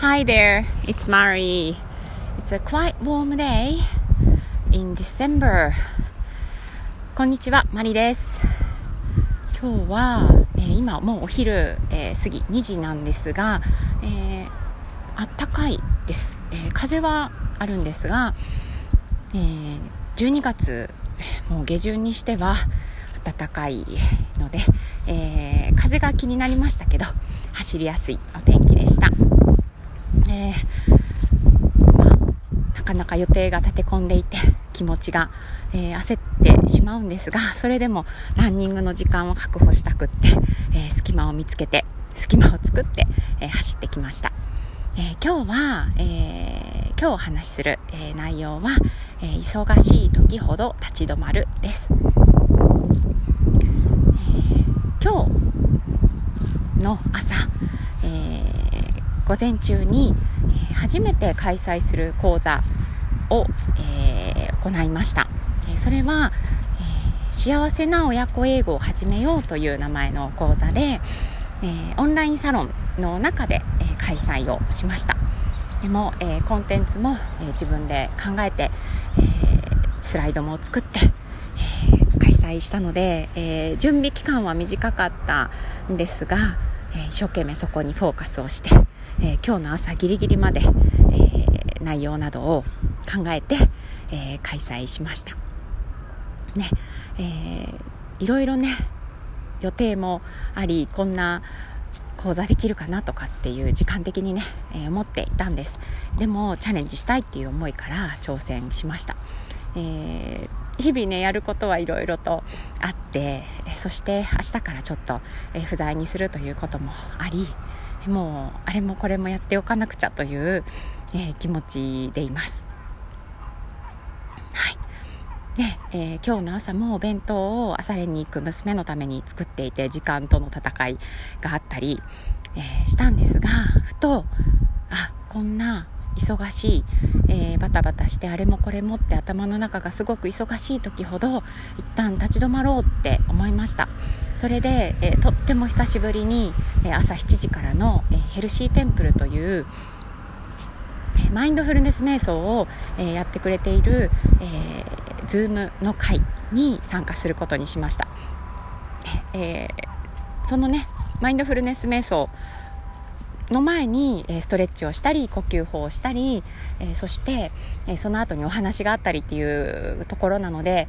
Hi there, it's Mari. It's a quite warm day in December. こんにちは、マリです。今日は、えー、今もうお昼、えー、過ぎ2時なんですが、えー、あったかいです、え風はあるんですが、え12月もう下旬にしては暖かいので、え風が気になりましたけど走りやすいお天気でした。え、今なかなか予定が立て込んでいて気持ちが、えー、焦ってしまうんですがそれでもランニングの時間を確保したくって、えー、隙間を見つけて隙間を作って、え走ってきました、え今日は、え今日お話しする、え内容は、え忙しい時ほど立ち止まるです、え今日の朝、午前中に、え初めて開催する講座を、えー、行いました、えそれは、え幸せな親子英語を始めようという名前の講座で、えオンラインサロンの中で、え開催をしました。でも、えコンテンツも、え自分で考えて、えスライドも作って、え開催したので、え準備期間は短かったんですが、え一生懸命そこにフォーカスをして、えー、今日の朝ギリギリまで、えー、内容などを考えて、えー、開催しました。ね、えー、いろいろね、予定もあり、こんな講座できるかなとかっていう時間的にね、えー、思っていたんです。でも、チャレンジしたいっていう思いから挑戦しました。えー、日々ねやることはいろいろとあって、そして明日からちょっと、え不在にするということもあり、もうあれもこれもやっておかなくちゃという、えー、気持ちでいます。はいで、えー、今日の朝もお弁当を朝練に行く娘のために作っていて時間との戦いがあったり、えー、したんですがふとあこんな忙しい、えー、バタバタしてあれもこれもって頭の中がすごく忙しい時ほど一旦立ち止まろうって思いました。それで、えー、とっても久しぶりに、えー、朝7時からの、えヘルシーテンプルというマインドフルネス瞑想を、えやってくれている、えー、 Zoom の会に参加することにしました、えそのねマインドフルネス瞑想の前に、ストレッチをしたり呼吸法をしたり、そして、その後にお話があったりっていうところなので、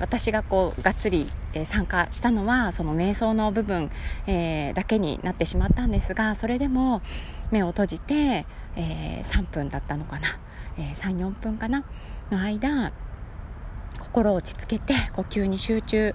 私がこうがっつり、参加したのはその瞑想の部分、だけになってしまったんですがそれでも目を閉じて、3分だったのかな34分かなの間心を落ち着けて呼吸に集中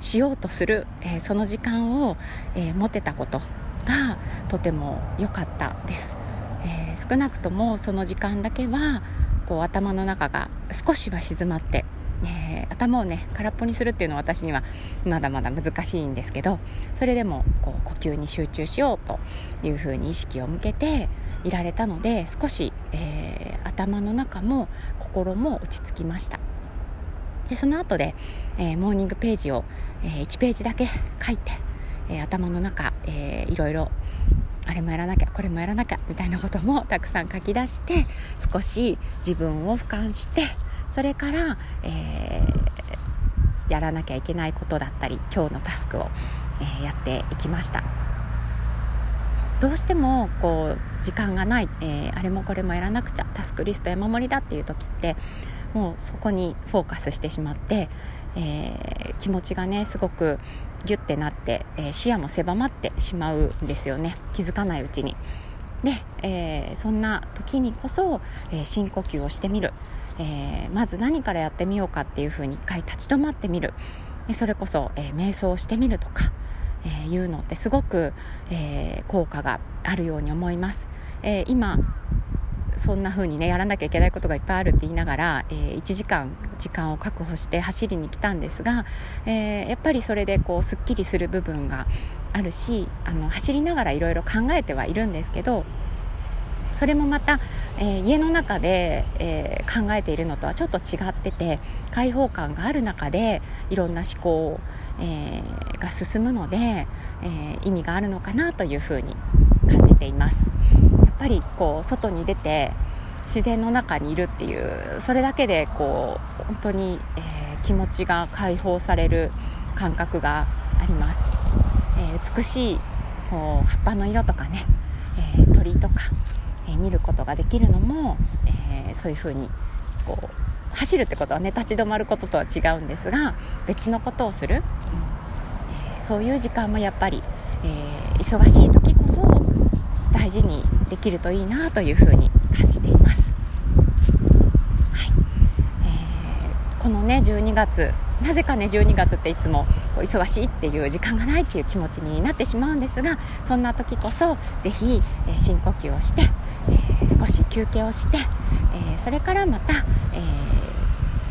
しようとする、えその時間を、え持てたこと。がとても良かったです、えー、少なくともその時間だけはこう頭の中が少しは静まって、えー、頭をね空っぽにするっていうのは私にはまだまだ難しいんですけどそれでもこう呼吸に集中しようというふうに意識を向けていられたので少し、えー、頭の中も心も落ち着きました。でその後で、えー、モーニングページを、えー、1ページだけ書いてえー、頭の中、えー、いろいろあれもやらなきゃこれもやらなきゃみたいなこともたくさん書き出して少し自分を俯瞰してそれから、えー、やらなきゃいけないことだったり今日のタスクを、え、やっていきました。どうしてもこう時間がない、えー、あれもこれもやらなくちゃタスクリスト山盛りだっていう時ってもうそこにフォーカスしてしまって、えー、気持ちがねすごくギュッてなって、えー、視野も狭まってしまうんですよね気づかないうちに。で、えー、そんな時にこそ、え深呼吸をしてみる、えまず何からやってみようかっていうふうに一回立ち止まってみるでそれこそ、え瞑想をしてみるとか、えいうのってすごく、え効果があるように思います。え今そんな風にねやらなきゃいけないことがいっぱいあるって言いながら、えー、1時間時間を確保して走りに来たんですが、えー、やっぱりそれでこうすっきりする部分があるしあの走りながらいろいろ考えてはいるんですけどそれもまた、えー、家の中で、えー、考えているのとはちょっと違ってて開放感がある中でいろんな思考、えー、が進むので、え意味があるのかなというふうに感じています。ぱりこう外に出て自然の中にいるっていうそれだけでこう本当に、えー、気持ちが解放される感覚があります、えー、美しいこう葉っぱの色とかね、えー、鳥とか、え見ることができるのも、えそういうふうにこう走るってことはね立ち止まることとは違うんですが別のことをする、うん。えそういう時間もやっぱり、え忙しい時大事にできるといいなというふうに感じています。はいえー、このね12月なぜかね12月っていつもこう忙しいっていう時間がないっていう気持ちになってしまうんですがそんな時こそぜひ、えー、深呼吸をして、えー、少し休憩をして、えそれからまた、え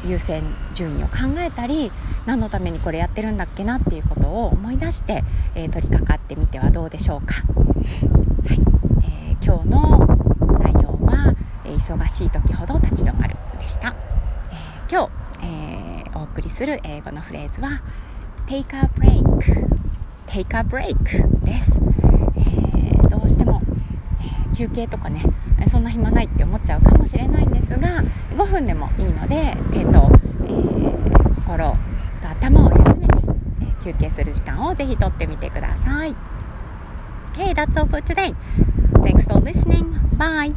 優先順位を考えたり何のためにこれやってるんだっけなっていうことを思い出して、え取り掛かってみてはどうでしょうか。はいえー、今日の内容は、え忙しい時ほど立ち止まるでした。えー今日、えー、お送りする英語のフレーズは Take a break Take a break です、えー、どうしても、えー、休憩とかねそんな暇ないって思っちゃうかもしれないんですが5分でもいいので手と、えー、心と頭を休めて、え休憩する時間をぜひとってみてください Okay, that's all for today. Thanks for listening. Bye.